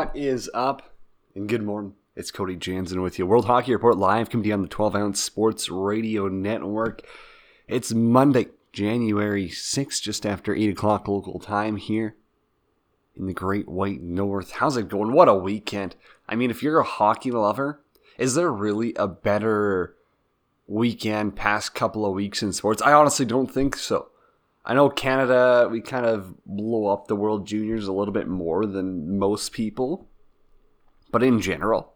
What is up? And good morning. It's Cody Jansen with you. World Hockey Report live coming to you on the 12 ounce sports radio network. It's Monday, January 6th, just after 8 o'clock local time here in the Great White North. How's it going? What a weekend. I mean, if you're a hockey lover, is there really a better weekend past couple of weeks in sports? I honestly don't think so. I know Canada, we kind of blow up the World Juniors a little bit more than most people. But in general,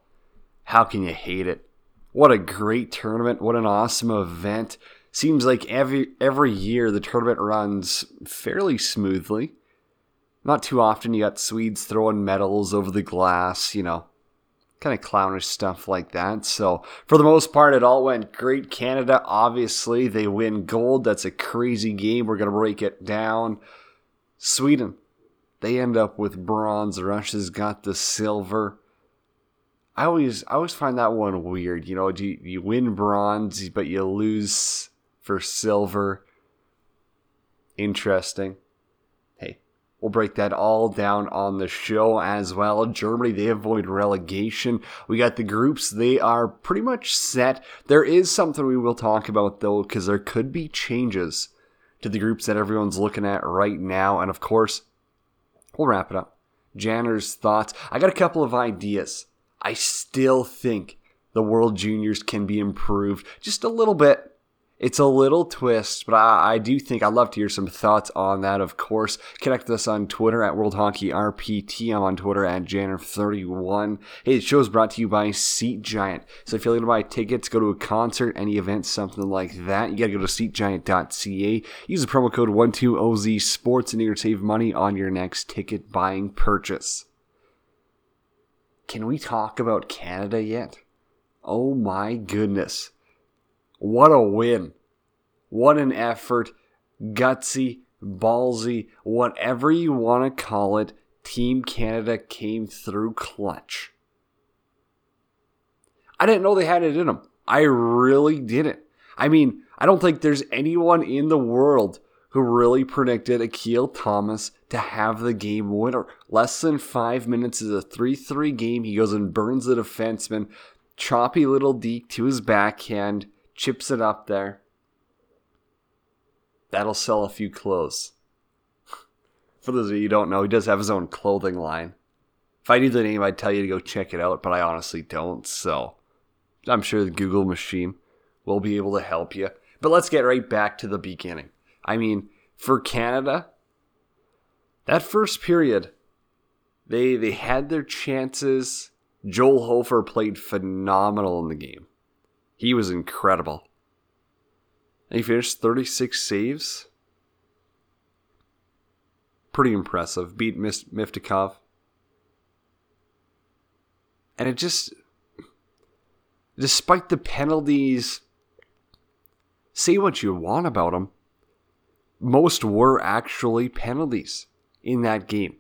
how can you hate it? What a great tournament. What an awesome event. Seems like every every year the tournament runs fairly smoothly. Not too often you got Swedes throwing medals over the glass, you know, kind of clownish stuff like that. So, for the most part, it all went great. Canada, obviously, they win gold. That's a crazy game. We're going to break it down. Sweden, they end up with bronze. Russia's got the silver. I always, I always find that one weird. You know, you, you win bronze, but you lose for silver. Interesting. We'll break that all down on the show as well. Germany, they avoid relegation. We got the groups, they are pretty much set. There is something we will talk about though, because there could be changes to the groups that everyone's looking at right now. And of course, we'll wrap it up. Janner's thoughts. I got a couple of ideas. I still think the World Juniors can be improved just a little bit it's a little twist, but I, I, do think I'd love to hear some thoughts on that, of course. Connect with us on Twitter at World Hockey RPT. I'm on Twitter at Janner31. Hey, the show is brought to you by Seat Giant. So if you're looking to buy tickets, go to a concert, any event, something like that, you got to go to SeatGiant.ca. Use the promo code 12OZ Sports and you're save money on your next ticket buying purchase. Can we talk about Canada yet? Oh my goodness. What a win. What an effort. Gutsy, ballsy, whatever you want to call it. Team Canada came through clutch. I didn't know they had it in them. I really didn't. I mean, I don't think there's anyone in the world who really predicted Akil Thomas to have the game winner. Less than five minutes is a 3 3 game. He goes and burns the defenseman. Choppy little deke to his backhand chips it up there. That'll sell a few clothes. For those of you who don't know, he does have his own clothing line. If I knew the name, I'd tell you to go check it out, but I honestly don't, so I'm sure the Google machine will be able to help you. But let's get right back to the beginning. I mean, for Canada, that first period, they they had their chances. Joel Hofer played phenomenal in the game. He was incredible. And he finished 36 saves. Pretty impressive. Beat Miftakhov. And it just, despite the penalties, say what you want about them, most were actually penalties in that game.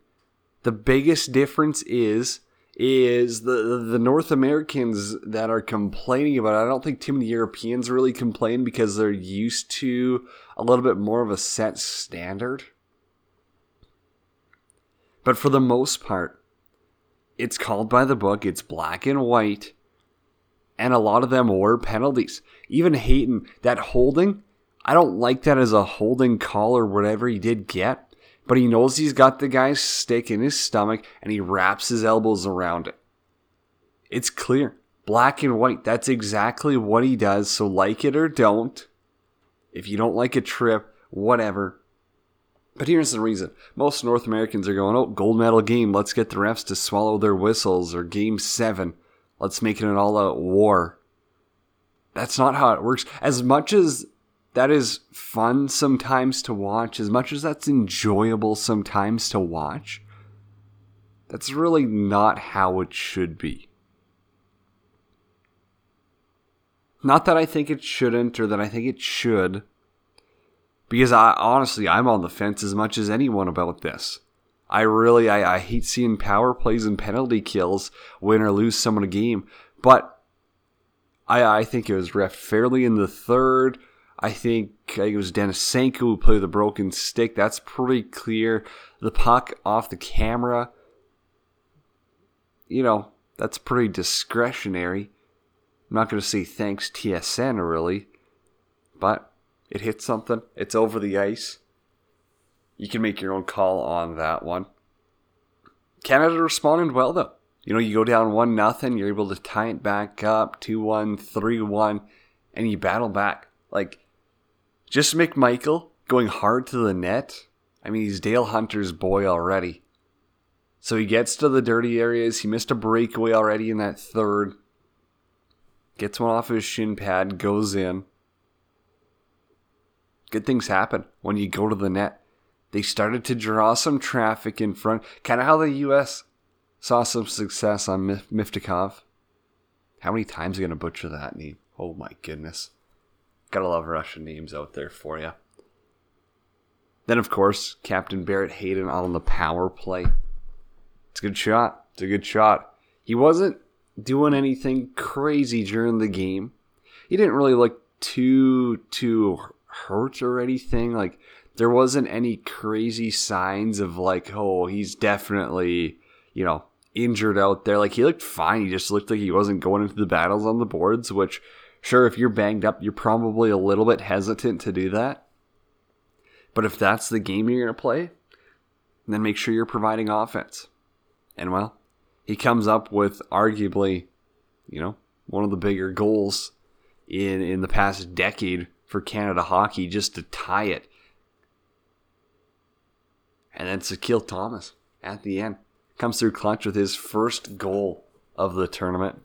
The biggest difference is is the the North Americans that are complaining about it. I don't think too many Europeans really complain because they're used to a little bit more of a set standard. But for the most part, it's called by the book, it's black and white, and a lot of them were penalties. Even Hayton, that holding, I don't like that as a holding call or whatever he did get but he knows he's got the guy's stick in his stomach and he wraps his elbows around it. It's clear, black and white. That's exactly what he does. So, like it or don't, if you don't like a trip, whatever. But here's the reason most North Americans are going, oh, gold medal game. Let's get the refs to swallow their whistles, or game seven. Let's make it an all out war. That's not how it works. As much as that is fun sometimes to watch, as much as that's enjoyable sometimes to watch, that's really not how it should be. Not that I think it shouldn't or that I think it should, because I honestly I'm on the fence as much as anyone about this. I really I, I hate seeing power plays and penalty kills win or lose someone a game, but I I think it was ref fairly in the third. I think, I think it was Dennis Denisenko who played the broken stick. That's pretty clear. The puck off the camera. you know, that's pretty discretionary. I'm not going to say thanks TSN really, but it hit something. It's over the ice. You can make your own call on that one. Canada responded well though. You know, you go down one nothing, you're able to tie it back up, 2-1, 3-1, and you battle back. Like just McMichael going hard to the net. I mean, he's Dale Hunter's boy already. So he gets to the dirty areas. He missed a breakaway already in that third. Gets one off his shin pad, goes in. Good things happen when you go to the net. They started to draw some traffic in front, kind of how the U.S. saw some success on Mif- Miftakhov. How many times are you going to butcher that name? Oh my goodness. Gotta love Russian names out there for you. Then, of course, Captain Barrett Hayton on the power play. It's a good shot. It's a good shot. He wasn't doing anything crazy during the game. He didn't really look too too hurt or anything. Like there wasn't any crazy signs of like, oh, he's definitely, you know, injured out there. Like he looked fine. He just looked like he wasn't going into the battles on the boards, which sure, if you're banged up, you're probably a little bit hesitant to do that. But if that's the game you're going to play, then make sure you're providing offense. And well, he comes up with arguably, you know, one of the bigger goals in in the past decade for Canada hockey just to tie it. And then Akil Thomas at the end comes through clutch with his first goal of the tournament.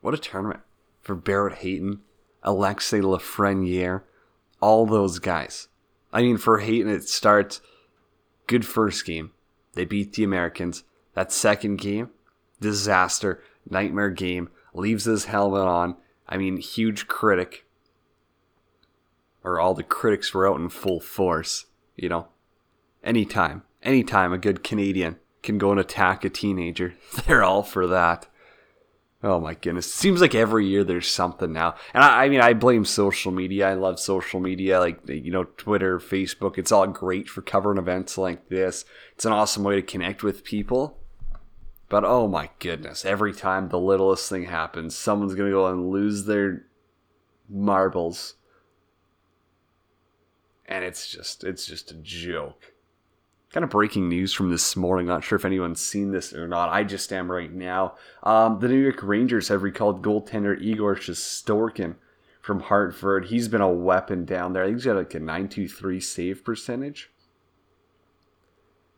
What a tournament for Barrett Hayton, Alexis Lafreniere, all those guys. I mean, for Hayton, it starts good first game. They beat the Americans. That second game, disaster, nightmare game, leaves his helmet on. I mean, huge critic. Or all the critics were out in full force, you know. Anytime, anytime a good Canadian can go and attack a teenager, they're all for that. Oh my goodness. Seems like every year there's something now. And I, I, mean, I blame social media. I love social media, like, you know, Twitter, Facebook. It's all great for covering events like this. It's an awesome way to connect with people. But oh my goodness, every time the littlest thing happens, someone's going to go and lose their marbles. And it's just, it's just a joke kind of breaking news from this morning. Not sure if anyone's seen this or not. I just am right now. Um, the New York Rangers have recalled goaltender Igor Shesterkin from Hartford. He's been a weapon down there. I think he's got like a 923 save percentage.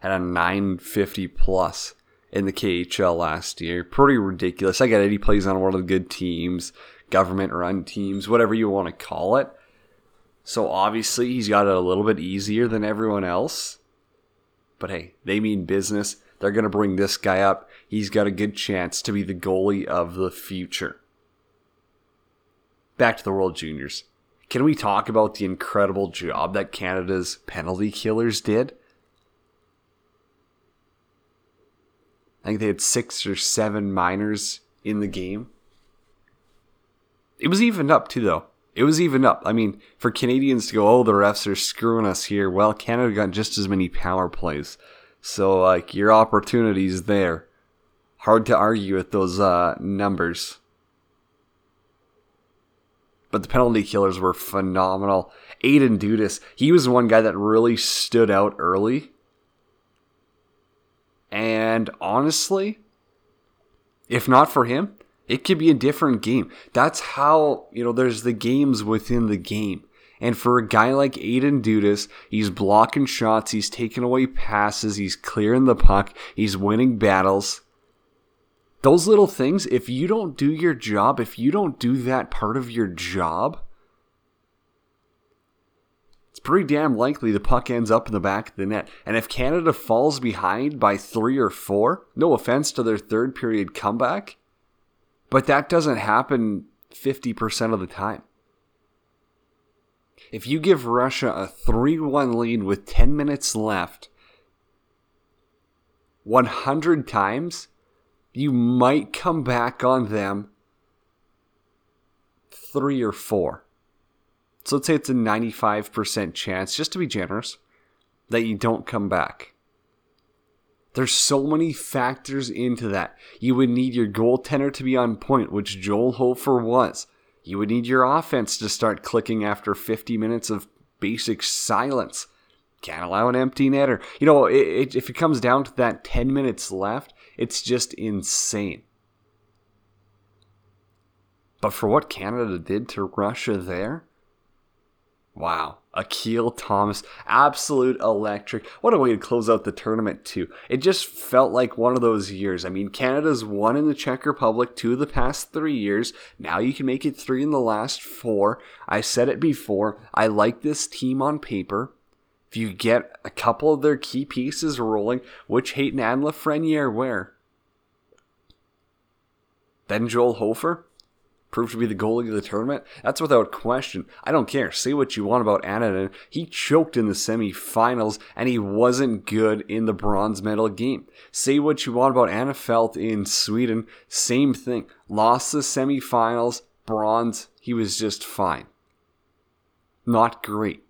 Had a 950 plus in the KHL last year. Pretty ridiculous. I get it. He plays on one of the good teams, government run teams, whatever you want to call it. So obviously he's got it a little bit easier than everyone else but hey, they mean business. They're going to bring this guy up. He's got a good chance to be the goalie of the future. Back to the World Juniors. Can we talk about the incredible job that Canada's penalty killers did? I think they had six or seven minors in the game. It was evened up too, though. It was evened up. I mean, for Canadians to go, oh, the refs are screwing us here. Well, Canada got just as many power plays. So, like, your opportunities there. Hard to argue with those uh, numbers. But the penalty killers were phenomenal. Aidan Dudas, he was one guy that really stood out early. And honestly, if not for him, it could be a different game. That's how, you know, there's the games within the game. And for a guy like Aidan Dudas, he's blocking shots, he's taking away passes, he's clearing the puck, he's winning battles. Those little things, if you don't do your job, if you don't do that part of your job, it's pretty damn likely the puck ends up in the back of the net. And if Canada falls behind by three or four, no offense to their third period comeback, but that doesn't happen 50% of the time. If you give Russia a 3 1 lead with 10 minutes left, 100 times, you might come back on them three or four. So let's say it's a 95% chance, just to be generous, that you don't come back. There's so many factors into that. You would need your goaltender to be on point, which Joel Hofer was. You would need your offense to start clicking after 50 minutes of basic silence. Can't allow an empty netter. You know, it, it, if it comes down to that 10 minutes left, it's just insane. But for what Canada did to Russia there, wow. Akil Thomas, absolute electric. What a way to close out the tournament, too. It just felt like one of those years. I mean, Canada's won in the Czech Republic two of the past three years. Now you can make it three in the last four. I said it before. I like this team on paper. If you get a couple of their key pieces rolling, which Hayton and Lafreniere where? Then Joel Hofer? Proved to be the goalie of the tournament, that's without question. I don't care. Say what you want about Annunen. He choked in the semifinals and he wasn't good in the bronze medal game. Say what you want about Anafelt in Sweden. Same thing. Lost the semifinals, bronze. He was just fine. Not great.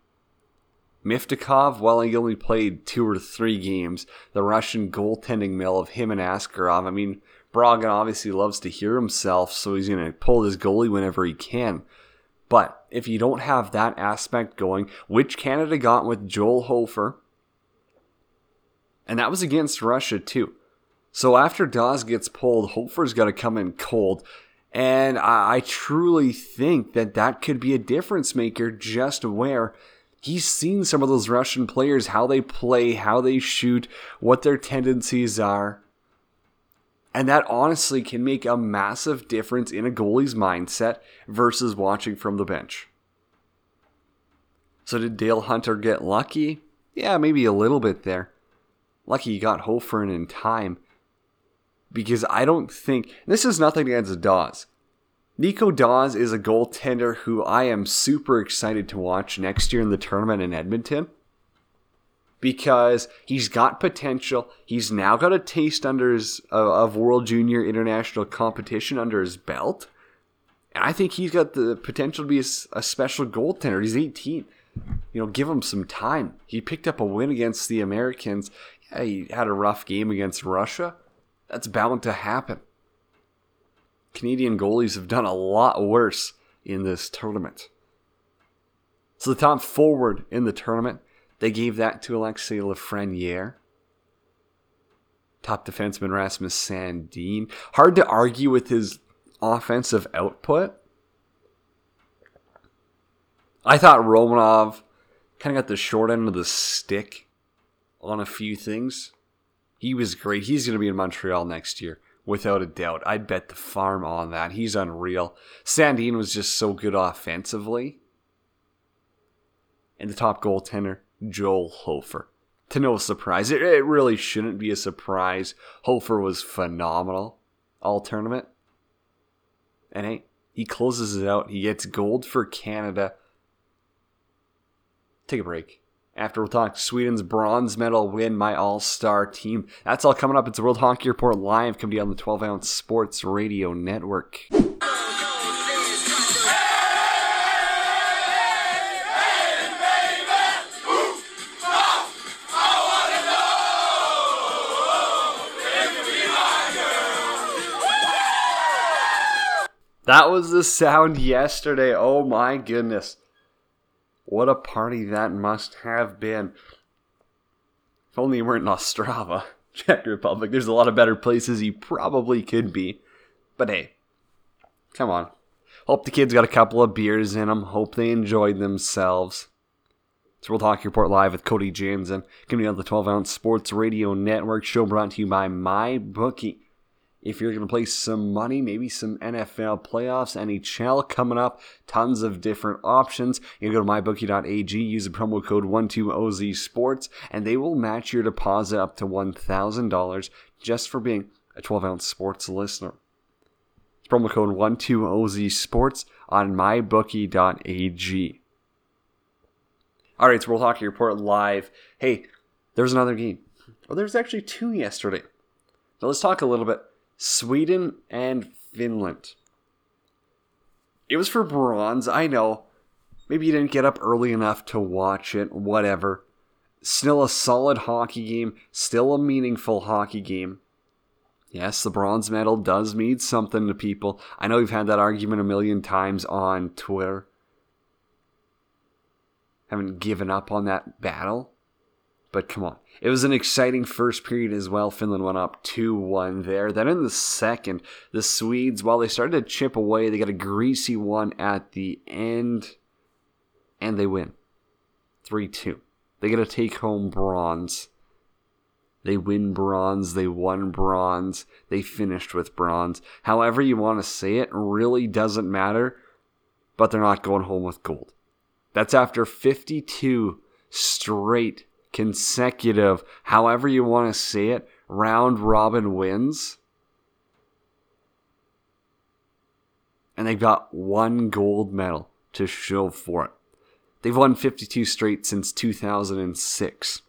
Miftakhov, well, he only played two or three games. The Russian goaltending mill of him and Askarov. I mean, Bragin obviously loves to hear himself, so he's going to pull his goalie whenever he can. But if you don't have that aspect going, which Canada got with Joel Hofer, and that was against Russia too. So after Daws gets pulled, Hofer's got to come in cold. And I, I, truly think that that could be a difference maker just where he's seen some of those Russian players, how they play, how they shoot, what their tendencies are. And that honestly can make a massive difference in a goalie's mindset versus watching from the bench. So, did Dale Hunter get lucky? Yeah, maybe a little bit there. Lucky he got Hofer in time. Because I don't think. This is nothing against Daws. Nico Daws is a goaltender who I am super excited to watch next year in the tournament in Edmonton because he's got potential. He's now got a taste under his of World Junior International competition under his belt, and I think he's got the potential to be a, a special goaltender. He's 18. You know, give him some time. He picked up a win against the Americans. Yeah, he had a rough game against Russia. That's bound to happen. Canadian goalies have done a lot worse in this tournament. So the top forward in the tournament they gave that to Alexei Lafreniere. Top defenseman Rasmus Sandin. Hard to argue with his offensive output. I thought Romanov kind of got the short end of the stick on a few things. He was great. He's going to be in Montreal next year, without a doubt. I'd bet the farm on that. He's unreal. Sandin was just so good offensively. And the top goaltender, Joel Hofer. To no surprise, it, it really shouldn't be a surprise. Hofer was phenomenal all tournament. And hey, he closes it out. He gets gold for Canada. Take a break. After we'll talk Sweden's bronze medal win, my all star team. That's all coming up. It's World Hockey Report live, coming to on the 12 ounce Sports Radio Network. That was the sound yesterday. Oh my goodness. What a party that must have been. If only you weren't in Ostrava, Czech Republic. There's a lot of better places you probably could be. But hey, come on. Hope the kids got a couple of beers in them. Hope they enjoyed themselves. So we'll talk report live with Cody Jansen. Be on the 12 ounce sports radio network show brought to you by MyBookie if you're going to play some money, maybe some NFL playoffs, NHL coming up, tons of different options. You can go to mybookie.ag, use the promo code 12OZSports, and they will match your deposit up to $1,000 just for being a 12 ounce sports listener. It's promo code 12OZSports on mybookie.ag. All right, so we'll talk report live. Hey, there's another game. Well, there's actually two yesterday. So let's talk a little bit Sweden and Finland. It was for bronze, I know. Maybe you didn't get up early enough to watch it, whatever. Still a solid hockey game, still a meaningful hockey game. Yes, the bronze medal does mean something to people. I know we've had that argument a million times on Twitter. Haven't given up on that battle. But come on. It was an exciting first period as well. Finland went up 2 1 there. Then in the second, the Swedes, while they started to chip away, they got a greasy one at the end, and they win 3 2. They get a take home bronze. They win bronze. They won bronze. They finished with bronze. However, you want to say it, really doesn't matter, but they're not going home with gold. That's after 52 straight consecutive, however you want to say it, round robin wins. And they've got one gold medal to show for it. They've won 52 straight since 2006.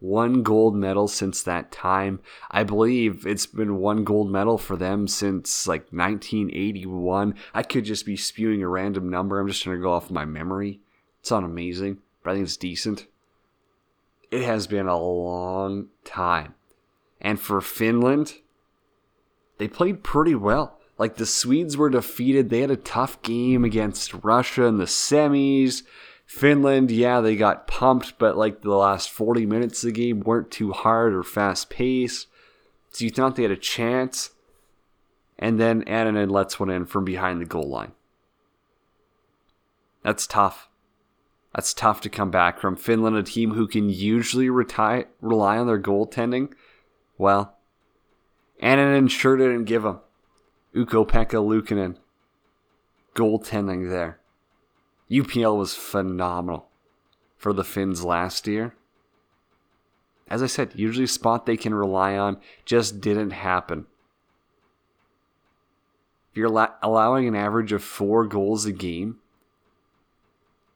One gold medal since that time. I believe it's been one gold medal for them since like 1981. I could just be spewing a random number. I'm just going to go off my memory. It's not amazing, but I think it's decent it has been a long time. And for Finland, they played pretty well. Like the Swedes were defeated. They had a tough game against Russia in the semis. Finland, yeah, they got pumped, but like the last 40 minutes of the game weren't too hard or fast paced. So you thought they had a chance. And then Annunen lets one in from behind the goal line. That's tough. That's tough to come back from. Finland, a team who can usually rely on their goaltending. Well, Annunen sure didn't give them. Ukko-Pekka Luukkonen. Goaltending there. UPL was phenomenal for the Finns last year. As I said, usually a spot they can rely on just didn't happen. If you're allowing an average of four goals a game,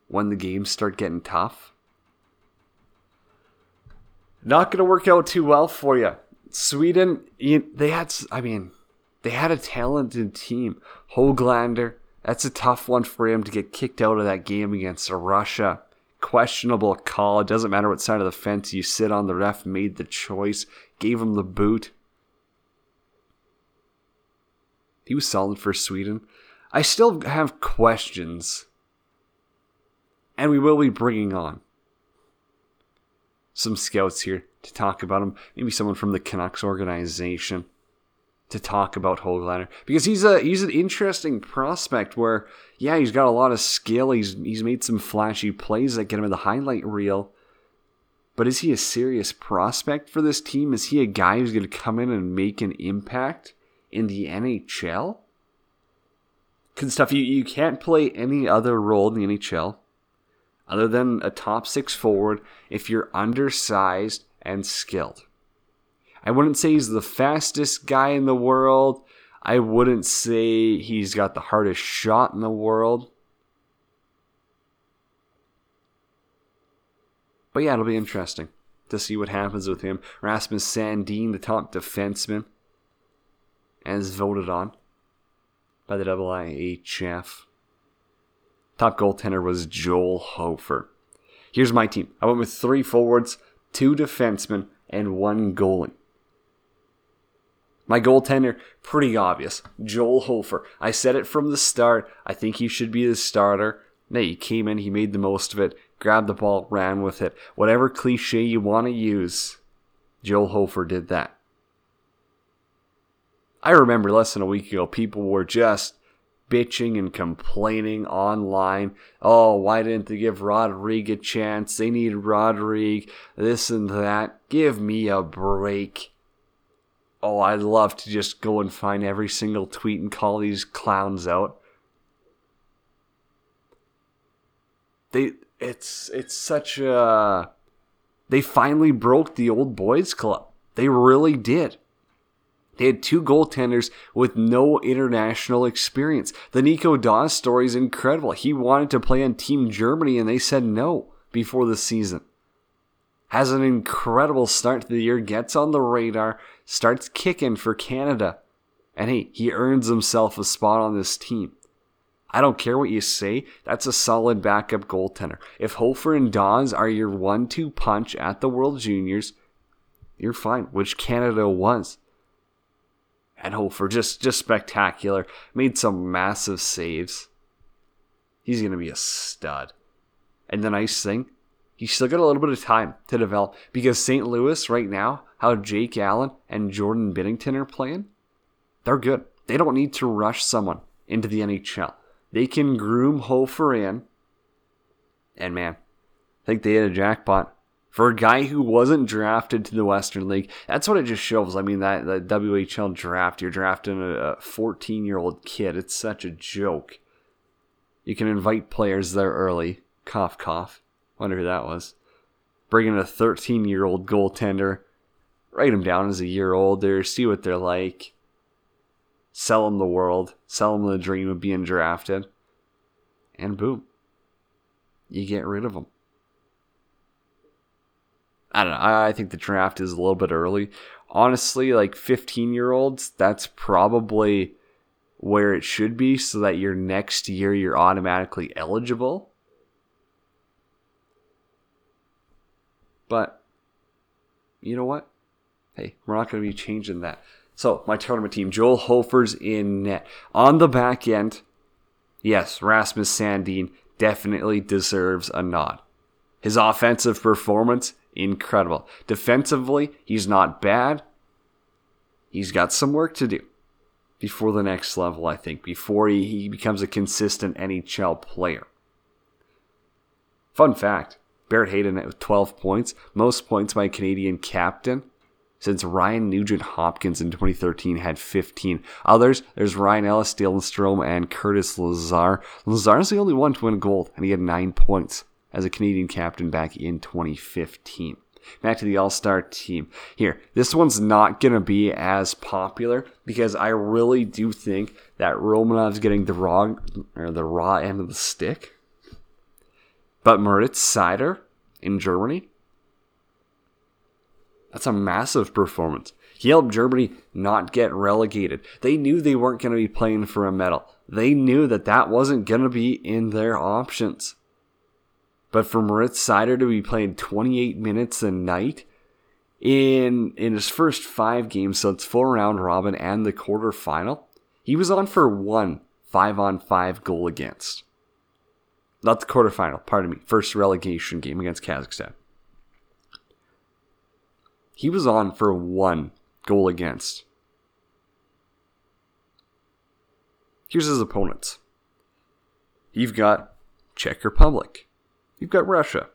when the games start getting tough. Not going to work out too well for you. Sweden, they had, I mean, they had a talented team. Hoglander, that's a tough one for him to get kicked out of that game against Russia. Questionable call. It doesn't matter what side of the fence you sit on. The ref made the choice, gave him the boot. He was solid for Sweden. I still have questions and we will be bringing on some scouts here to talk about him. Maybe someone from the Canucks organization to talk about Hoglander because he's a he's an interesting prospect. Where yeah, he's got a lot of skill. He's he's made some flashy plays that get him in the highlight reel. But is he a serious prospect for this team? Is he a guy who's going to come in and make an impact in the NHL? Good stuff. You you can't play any other role in the NHL other than a top six forward if you're undersized and skilled. I wouldn't say he's the fastest guy in the world. I wouldn't say he's got the hardest shot in the world. But yeah, it'll be interesting to see what happens with him. Rasmus Sandin, the top defenseman, as voted on by the IIHF. Top goaltender was Joel Hofer. Here's my team. I went with three forwards, two defensemen, and one goalie. My goaltender, pretty obvious. Joel Hofer. I said it from the start. I think he should be the starter. No, he came in, he made the most of it, grabbed the ball, ran with it. Whatever cliche you want to use, Joel Hofer did that. I remember less than a week ago, people were just bitching and complaining online. Oh, why didn't they give Rodrigue a chance? They need Rodrigue, this and that. Give me a break. Oh, I'd love to just go and find every single tweet and call these clowns out. They it's it's such a they finally broke the old boys club. They really did. They had two goaltenders with no international experience. The Nico Daws story is incredible. He wanted to play on Team Germany and they said no before the season. Has an incredible start to the year, gets on the radar, starts kicking for Canada. And hey, he earns himself a spot on this team. I don't care what you say. That's a solid backup goaltender. If Hofer and Daws are your one-two punch at the World Juniors, you're fine. Which Canada was. And Hofer just just spectacular. Made some massive saves. He's gonna be a stud. And the nice thing, he's still got a little bit of time to develop because St. Louis right now, how Jake Allen and Jordan Binnington are playing, they're good. They don't need to rush someone into the NHL. They can groom Hofer in. And man, I think they hit a jackpot. For a guy who wasn't drafted to the Western League, that's what it just shows. I mean, that, that WHL draft, you're drafting a 14 year old kid. It's such a joke. You can invite players there early. Cough, cough. Wonder who that was. Bring in a 13 year old goaltender. Write them down as a year older. See what they're like sell them the world, sell them the dream of being drafted, and boom, you get rid of them. I don't know. I think the draft is a little bit early. Honestly, like 15 year olds, that's probably where it should be so that your next year you're automatically eligible. But you know what? Hey, we're not going to be changing that. So, my tournament team Joel Hofer's in net. On the back end, yes, Rasmus Sandin definitely deserves a nod. His offensive performance, incredible. Defensively, he's not bad. He's got some work to do before the next level, I think, before he, he becomes a consistent NHL player. Fun fact Barrett Hayton with 12 points, most points by a Canadian captain since Ryan Nugent Hopkins in 2013 had 15. Others, there's Ryan Ellis, Dylan Strome, and Curtis Lazar. Lazar's the only one to win gold, and he had 9 points as a Canadian captain back in 2015. Back to the All Star team. Here, this one's not going to be as popular because I really do think that Romanov's getting the wrong or the raw end of the stick. But Moritz Seider in Germany, that's a massive performance. He helped Germany not get relegated. They knew they weren't going to be playing for a medal. They knew that that wasn't going to be in their options. But for Moritz Seider to be playing 28 minutes a night in in his first five games, so it's full round robin and the quarterfinal, he was on for one five on five goal against. Not the quarterfinal, pardon me, first relegation game against Kazakhstan. He was on for one goal against. Here's his opponents. You've got Czech Republic. You've got Russia,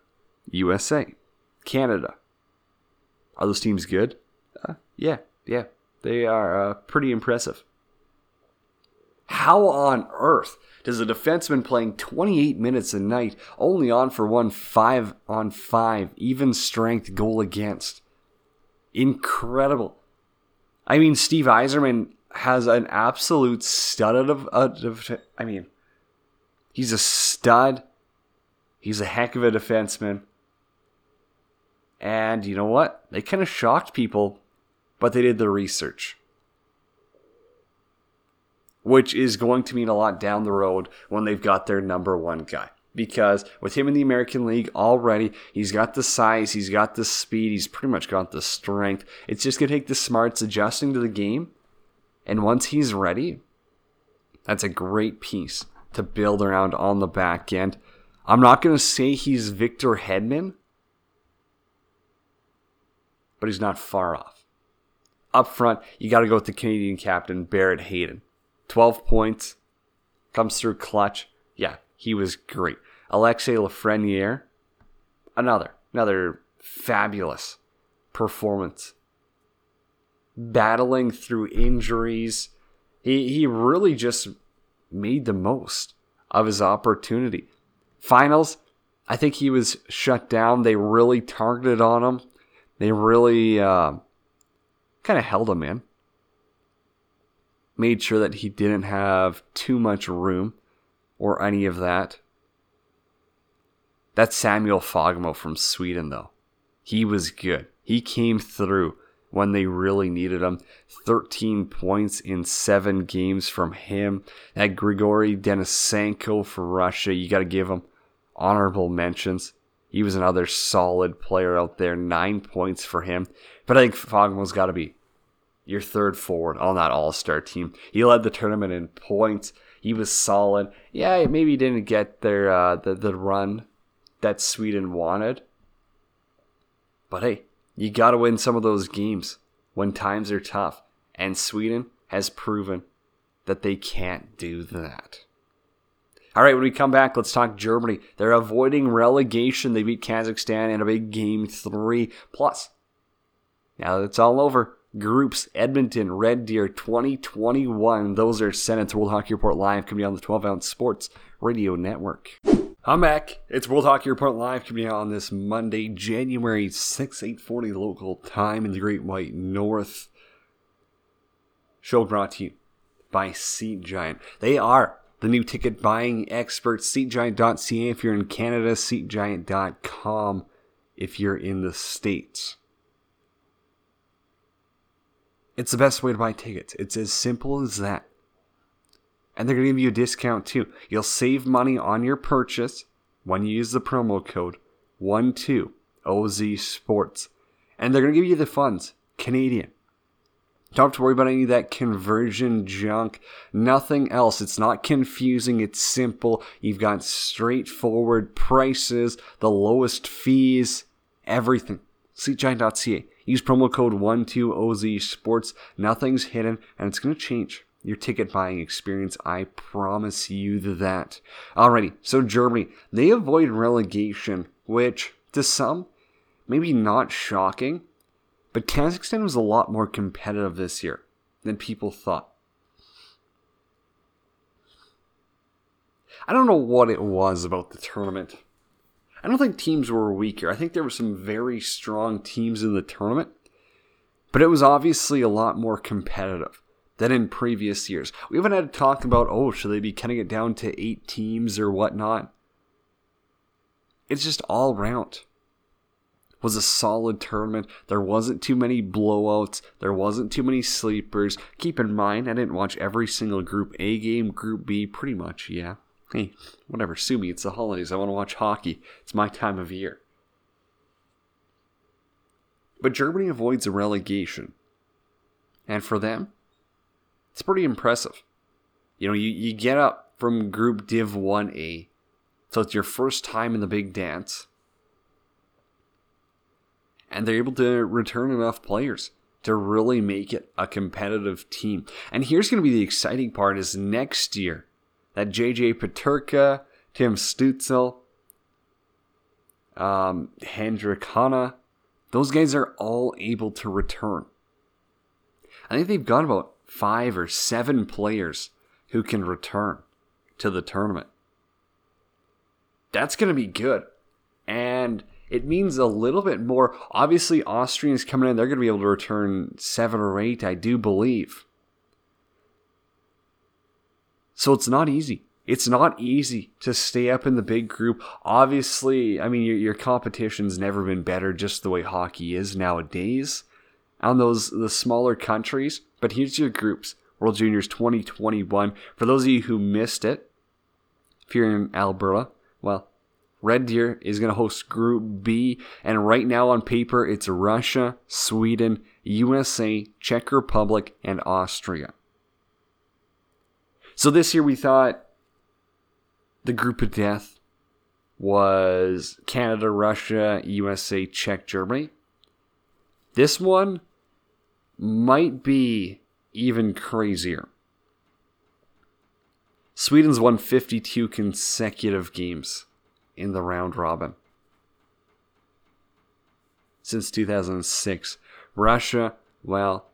USA, Canada. Are those teams good? Uh, yeah, yeah. They are uh, pretty impressive. How on earth does a defenseman playing 28 minutes a night, only on for one 5 on 5, even strength goal against, incredible. I mean, Steve Yzerman has an absolute stud of, of, I mean, he's a stud. He's a heck of a defenseman. And you know what? They kind of shocked people, but they did the research. Which is going to mean a lot down the road when they've got their number one guy because with him in the American League already, he's got the size, he's got the speed, he's pretty much got the strength. It's just going to take the smarts adjusting to the game. And once he's ready, that's a great piece to build around on the back end. I'm not going to say he's Victor Hedman, but he's not far off. Up front, you got to go with the Canadian captain, Barrett Hayton. 12 points, comes through clutch. Yeah, he was great. Alexis Lafreniere, another, another fabulous performance. Battling through injuries. He, he really just made the most of his opportunity. Finals, I think he was shut down. They really targeted on him. They really uh, kind of held him in. Made sure that he didn't have too much room or any of that. That's Samuel Fagemo from Sweden, though. He was good. He came through when they really needed him. 13 points in seven games from him. That Grigory Denisenko for Russia, you got to give him honorable mentions. He was another solid player out there. Nine points for him. But I think Fagemo's got to be your third forward on that All Star team. He led the tournament in points. He was solid. Yeah, maybe he didn't get their uh, the the run that Sweden wanted. But hey, you got to win some of those games when times are tough. And Sweden has proven that they can't do that. All right, when we come back, let's talk Germany. They're avoiding relegation. They beat Kazakhstan in a big game three. Plus, now that it's all over, groups Edmonton, Red Deer 2021. Those are sent to World Hockey Report Live coming on the 12 ounce sports radio network. I'm back. It's World Hockey Report Live coming out on this Monday, January 6, 840 local time in the Great White North. Show brought to you by Seat Giant. They are the new ticket buying expert, SeatGiant.ca if you're in Canada, SeatGiant.com if you're in the States. It's the best way to buy tickets. It's as simple as that and they're going to give you a discount too. You'll save money on your purchase when you use the promo code 12OZ Sports. And they're going to give you the funds, Canadian. Don't have to worry about any of that conversion junk. Nothing else. It's not confusing. It's simple. You've got straightforward prices, the lowest fees, everything. SeatGiant.ca. Use promo code 12OZ Sports. Nothing's hidden, and it's going to change your ticket buying experience. I promise you that. Alrighty, so Germany, they avoid relegation, which to some, maybe not shocking, but Kazakhstan was a lot more competitive this year than people thought. I don't know what it was about the tournament. I don't think teams were weaker. I think there were some very strong teams in the tournament, but it was obviously a lot more competitive than in previous years. We haven't had to talk about, oh, should they be cutting it down to eight teams or whatnot? It's just all round. Was a solid tournament. There wasn't too many blowouts. There wasn't too many sleepers. Keep in mind, I didn't watch every single Group A game, Group B, pretty much, yeah. Hey, whatever, sue me. It's the holidays. I want to watch hockey. It's my time of year. But Germany avoids a relegation. And for them, it's pretty impressive. You know, you, you get up from Group Div 1A, so it's your first time in the big dance, and they're able to return enough players to really make it a competitive team. And here's going to be the exciting part is next year that JJ Peterka, Tim Stützle, um, Hendrik Hanna, those guys are all able to return. I think they've got about five or seven players who can return to the tournament. That's going to be good. And it means a little bit more. Obviously, Austrians coming in, they're going to be able to return seven or eight, I do believe. So it's not easy. It's not easy to stay up in the big group. Obviously, I mean, your, your competition's never been better just the way hockey is nowadays on those the smaller countries. But here's your groups: World Juniors 2021. For those of you who missed it, if you're in Alberta, well, Red Deer is going to host Group B, and right now on paper it's Russia, Sweden, USA, Czech Republic, and Austria. So this year we thought the group of death was Canada, Russia, USA, Czech, Germany. This one might be even crazier. Sweden's won 52 consecutive games in the round robin since 2006. Russia, well,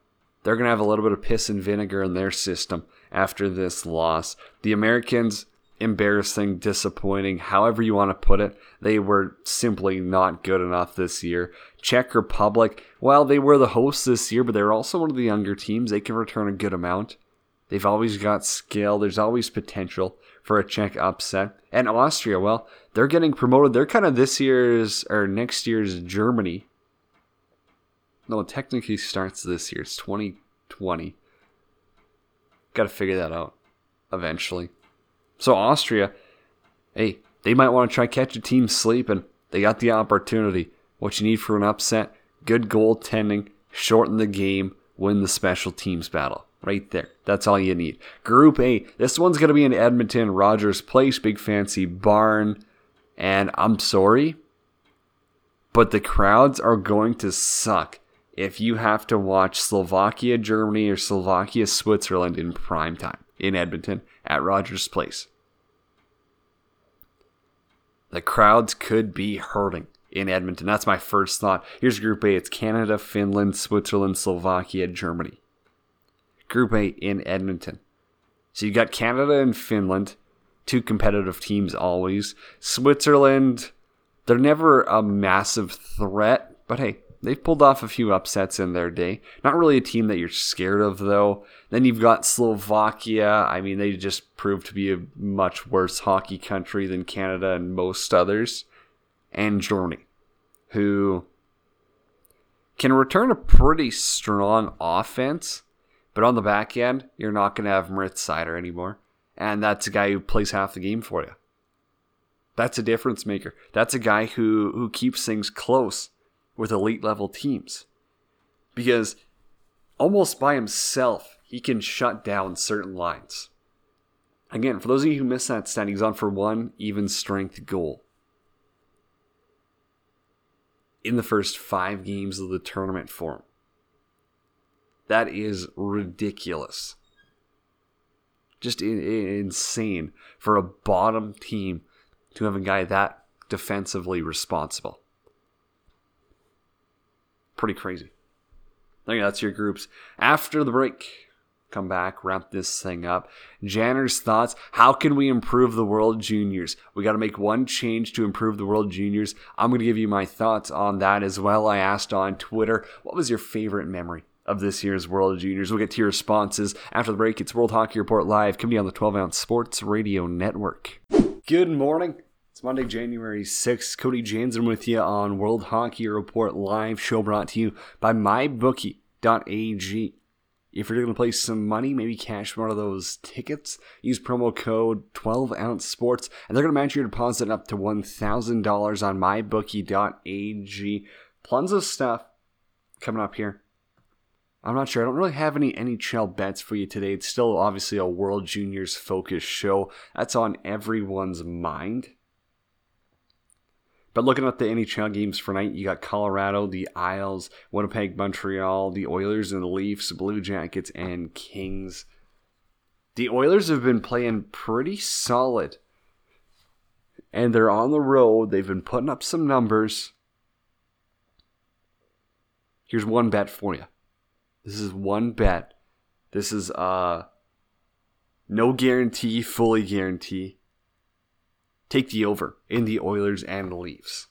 they're going to have a little bit of piss and vinegar in their system after this loss. The Americans, embarrassing, disappointing, however you want to put it. They were simply not good enough this year. Czech Republic, well, they were the hosts this year, but they're also one of the younger teams. They can return a good amount. They've always got skill. There's always potential for a Czech upset. And Austria, well, they're getting promoted. They're kind of this year's or next year's Germany. No, technically starts this year. It's 2020. Got to figure that out eventually. So Austria, hey, they might want to try catch a team sleeping. They got the opportunity. What you need for an upset: good goaltending, shorten the game, win the special teams battle. Right there. That's all you need. Group A. This one's going to be in Edmonton, Rogers Place, big fancy barn. And I'm sorry, but the crowds are going to suck if you have to watch Slovakia, Germany, or Slovakia, Switzerland in prime time in Edmonton at Rogers Place. The crowds could be hurting in Edmonton. That's my first thought. Here's Group A it's Canada, Finland, Switzerland, Slovakia, Germany. Group A in Edmonton. So you got Canada and Finland, two competitive teams always. Switzerland, they're never a massive threat, but hey, they've pulled off a few upsets in their day. Not really a team that you're scared of, though. Then you've got Slovakia. I mean, they just proved to be a much worse hockey country than Canada and most others. And Germany, who can return a pretty strong offense, but on the back end, you're not going to have Moritz Seider anymore. And that's a guy who plays half the game for you. That's a difference maker. That's a guy who, who keeps things close with elite level teams. Because almost by himself, he can shut down certain lines. Again, for those of you who missed that stat, he's on for one even strength goal in the first five games of the tournament for him. That is ridiculous. Just in, in, insane for a bottom team to have a guy that defensively responsible. Pretty crazy. Okay, that's your groups. After the break, come back, wrap this thing up. Janner's thoughts. How can we improve the World Juniors? We got to make one change to improve the World Juniors. I'm going to give you my thoughts on that as well. I asked on Twitter, what was your favorite memory of this year's World Juniors? We'll get to your responses after the break. It's World Hockey Report Live, coming on the 12 ounce Sports Radio Network. Good morning. It's Monday, January 6th. Cody Jansen with you on World Hockey Report Live, show brought to you by MyBookie.ag. If you're going to play some money, maybe cash one of those tickets, use promo code 12 ounce sports, and they're going to match your deposit up to $1,000 on mybookie.ag. Tons of stuff coming up here. I'm not sure. I don't really have any NHL bets for you today. It's still obviously a World Juniors focused show. That's on everyone's mind. But looking at the NHL games for night, you got Colorado, the Isles, Winnipeg, Montreal, the Oilers and the Leafs, Blue Jackets, and Kings. The Oilers have been playing pretty solid. And they're on the road. They've been putting up some numbers. Here's one bet for you. This is one bet. This is uh no guarantee, fully guarantee take the over in the Oilers and the Leafs.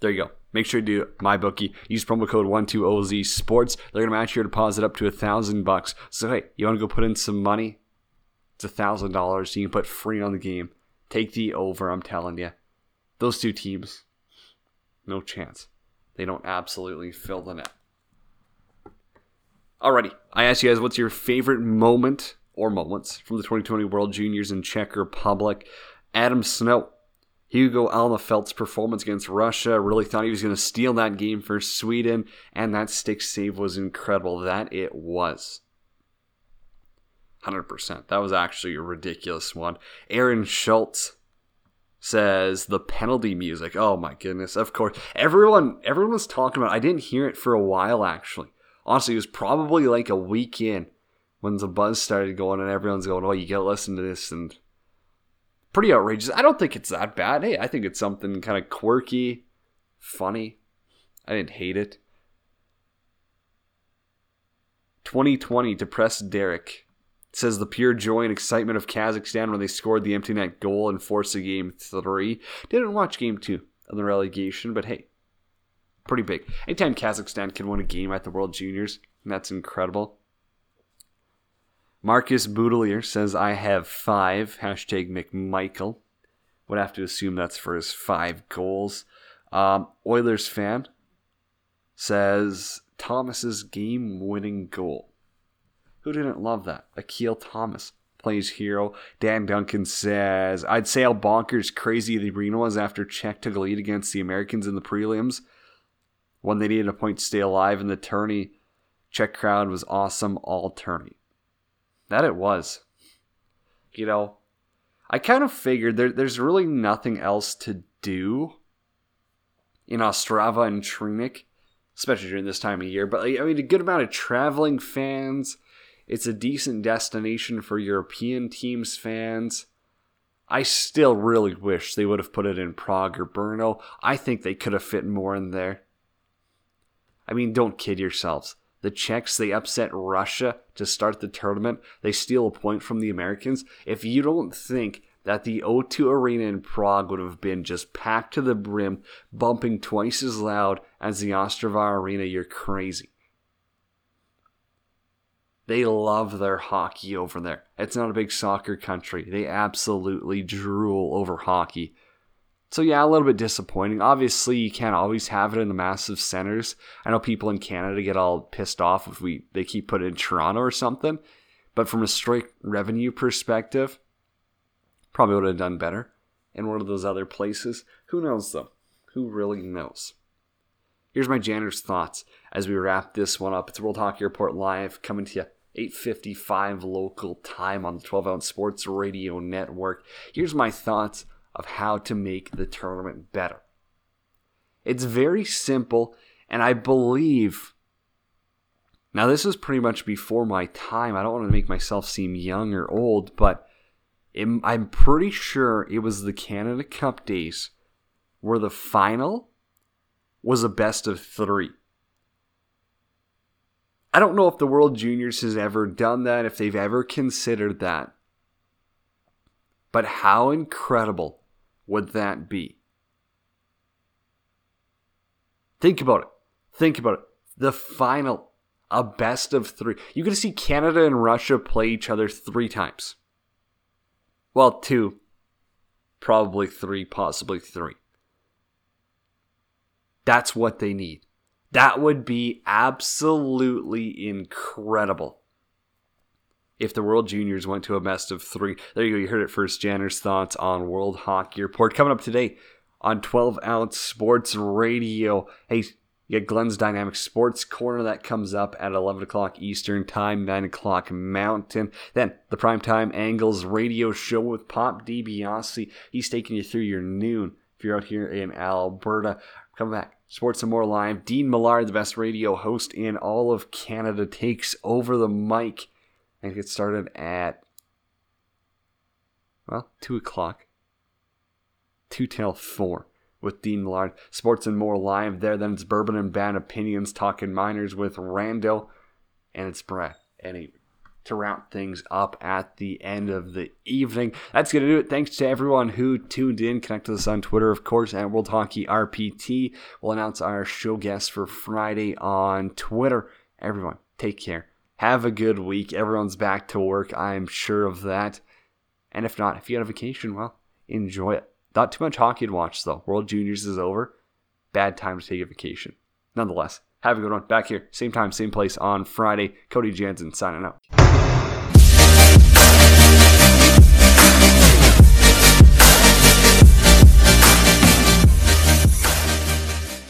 There you go. Make sure to do my bookie. Use promo code 12OZ Sports. They're gonna match your deposit up to a thousand bucks. So hey, you wanna go put in some money? It's a thousand dollars. You can put free on the game. Take the over, I'm telling you. Those two teams, no chance. They don't absolutely fill the net. Alrighty, I asked you guys what's your favorite moment or moments from the 2020 World Juniors in Czech Republic. Adam Snow. Hugo Alnefelt's performance against Russia really thought he was going to steal that game for Sweden, and that stick save was incredible. That it was. 100%. That was actually a ridiculous one. Aaron Schultz says the penalty music. Oh my goodness. Of course. Everyone everyone was talking about it. I didn't hear it for a while actually. Honestly, it was probably like a week in when the buzz started going and everyone's going, "Oh, you got to listen to this." And pretty outrageous. I don't think it's that bad. Hey, I think it's something kind of quirky, funny. I didn't hate it. 2020 depressed Derek says the pure joy and excitement of Kazakhstan when they scored the empty net goal and forced a game three. Didn't watch game two of the relegation, but hey, pretty big. Anytime Kazakhstan can win a game at the World Juniors, that's incredible. Marcus Boudelier says, I have five. Hashtag McMichael. Would have to assume that's for his five goals. Um, Oilers fan says Thomas's game winning goal. Who didn't love that? Akil Thomas plays hero. Dan Duncan says, I'd say how bonkers crazy the arena was after Czech took a lead against the Americans in the prelims. When they needed a point to stay alive in the tourney, Czech crowd was awesome all tourney. That it was. You know, I kind of figured there, there's really nothing else to do in Ostrava and Trinec, especially during this time of year. But I mean, a good amount of traveling fans. It's a decent destination for European teams fans. I still really wish they would have put it in Prague or Brno. I think they could have fit more in there. I mean, don't kid yourselves. The Czechs, they upset Russia to start the tournament. They steal a point from the Americans. If you don't think that the O2 Arena in Prague would have been just packed to the brim, bumping twice as loud as the Ostrava Arena, you're crazy. They love their hockey over there. It's not a big soccer country. They absolutely drool over hockey. So yeah, a little bit disappointing. Obviously, you can't always have it in the massive centers. I know people in Canada get all pissed off if we they keep putting in Toronto or something. But from a straight revenue perspective, probably would have done better in one of those other places. Who knows though? Who really knows? Here's my janitor's thoughts as we wrap this one up. It's World Hockey Report Live coming to you 8:55 local time on the 12 ounce sports radio network. Here's my thoughts of how to make the tournament better. It's very simple, and I believe. Now, this is pretty much before my time. I don't want to make myself seem young or old, but I'm pretty sure it was the Canada Cup days where the final was a best of three. I don't know if the World Juniors has ever done that, if they've ever considered that. But how incredible would that be? Think about it. Think about it. The final, a best of three. You're to see Canada and Russia play each other three times. Well, two, probably three, possibly three. That's what they need. That would be absolutely incredible if the World Juniors went to a best of three. There you go. You heard it first. Janner's thoughts on World Hockey Report coming up today on 12 Ounce Sports Radio. Hey, you get Glenn's Dynamic Sports Corner that comes up at 11 o'clock Eastern Time, 9 o'clock Mountain. Then the Primetime Angles radio show with Pop DiBiase. He's taking you through your noon if you're out here in Alberta. Come back Sports and More Live. Dean Millard, the best radio host in all of Canada, takes over the mic and gets started at, well, 2 o'clock. 2 till 4 with Dean Millard. Sports and More Live there. Then it's Bourbon and Bad Opinions talking miners with Randall, And it's Brett. Any to round things up at the end of the evening. That's going to do it. Thanks to everyone who tuned in. Connect with us on Twitter, of course, at World Hockey RPT. We'll announce our show guests for Friday on Twitter. Everyone, take care. Have a good week. Everyone's back to work. I'm sure of that. And if not, if you had a vacation, well, enjoy it. Not too much hockey to watch, though. World Juniors is over. Bad time to take a vacation. Nonetheless, have a good one. Back here, same time, same place on Friday. Cody Jansen signing out.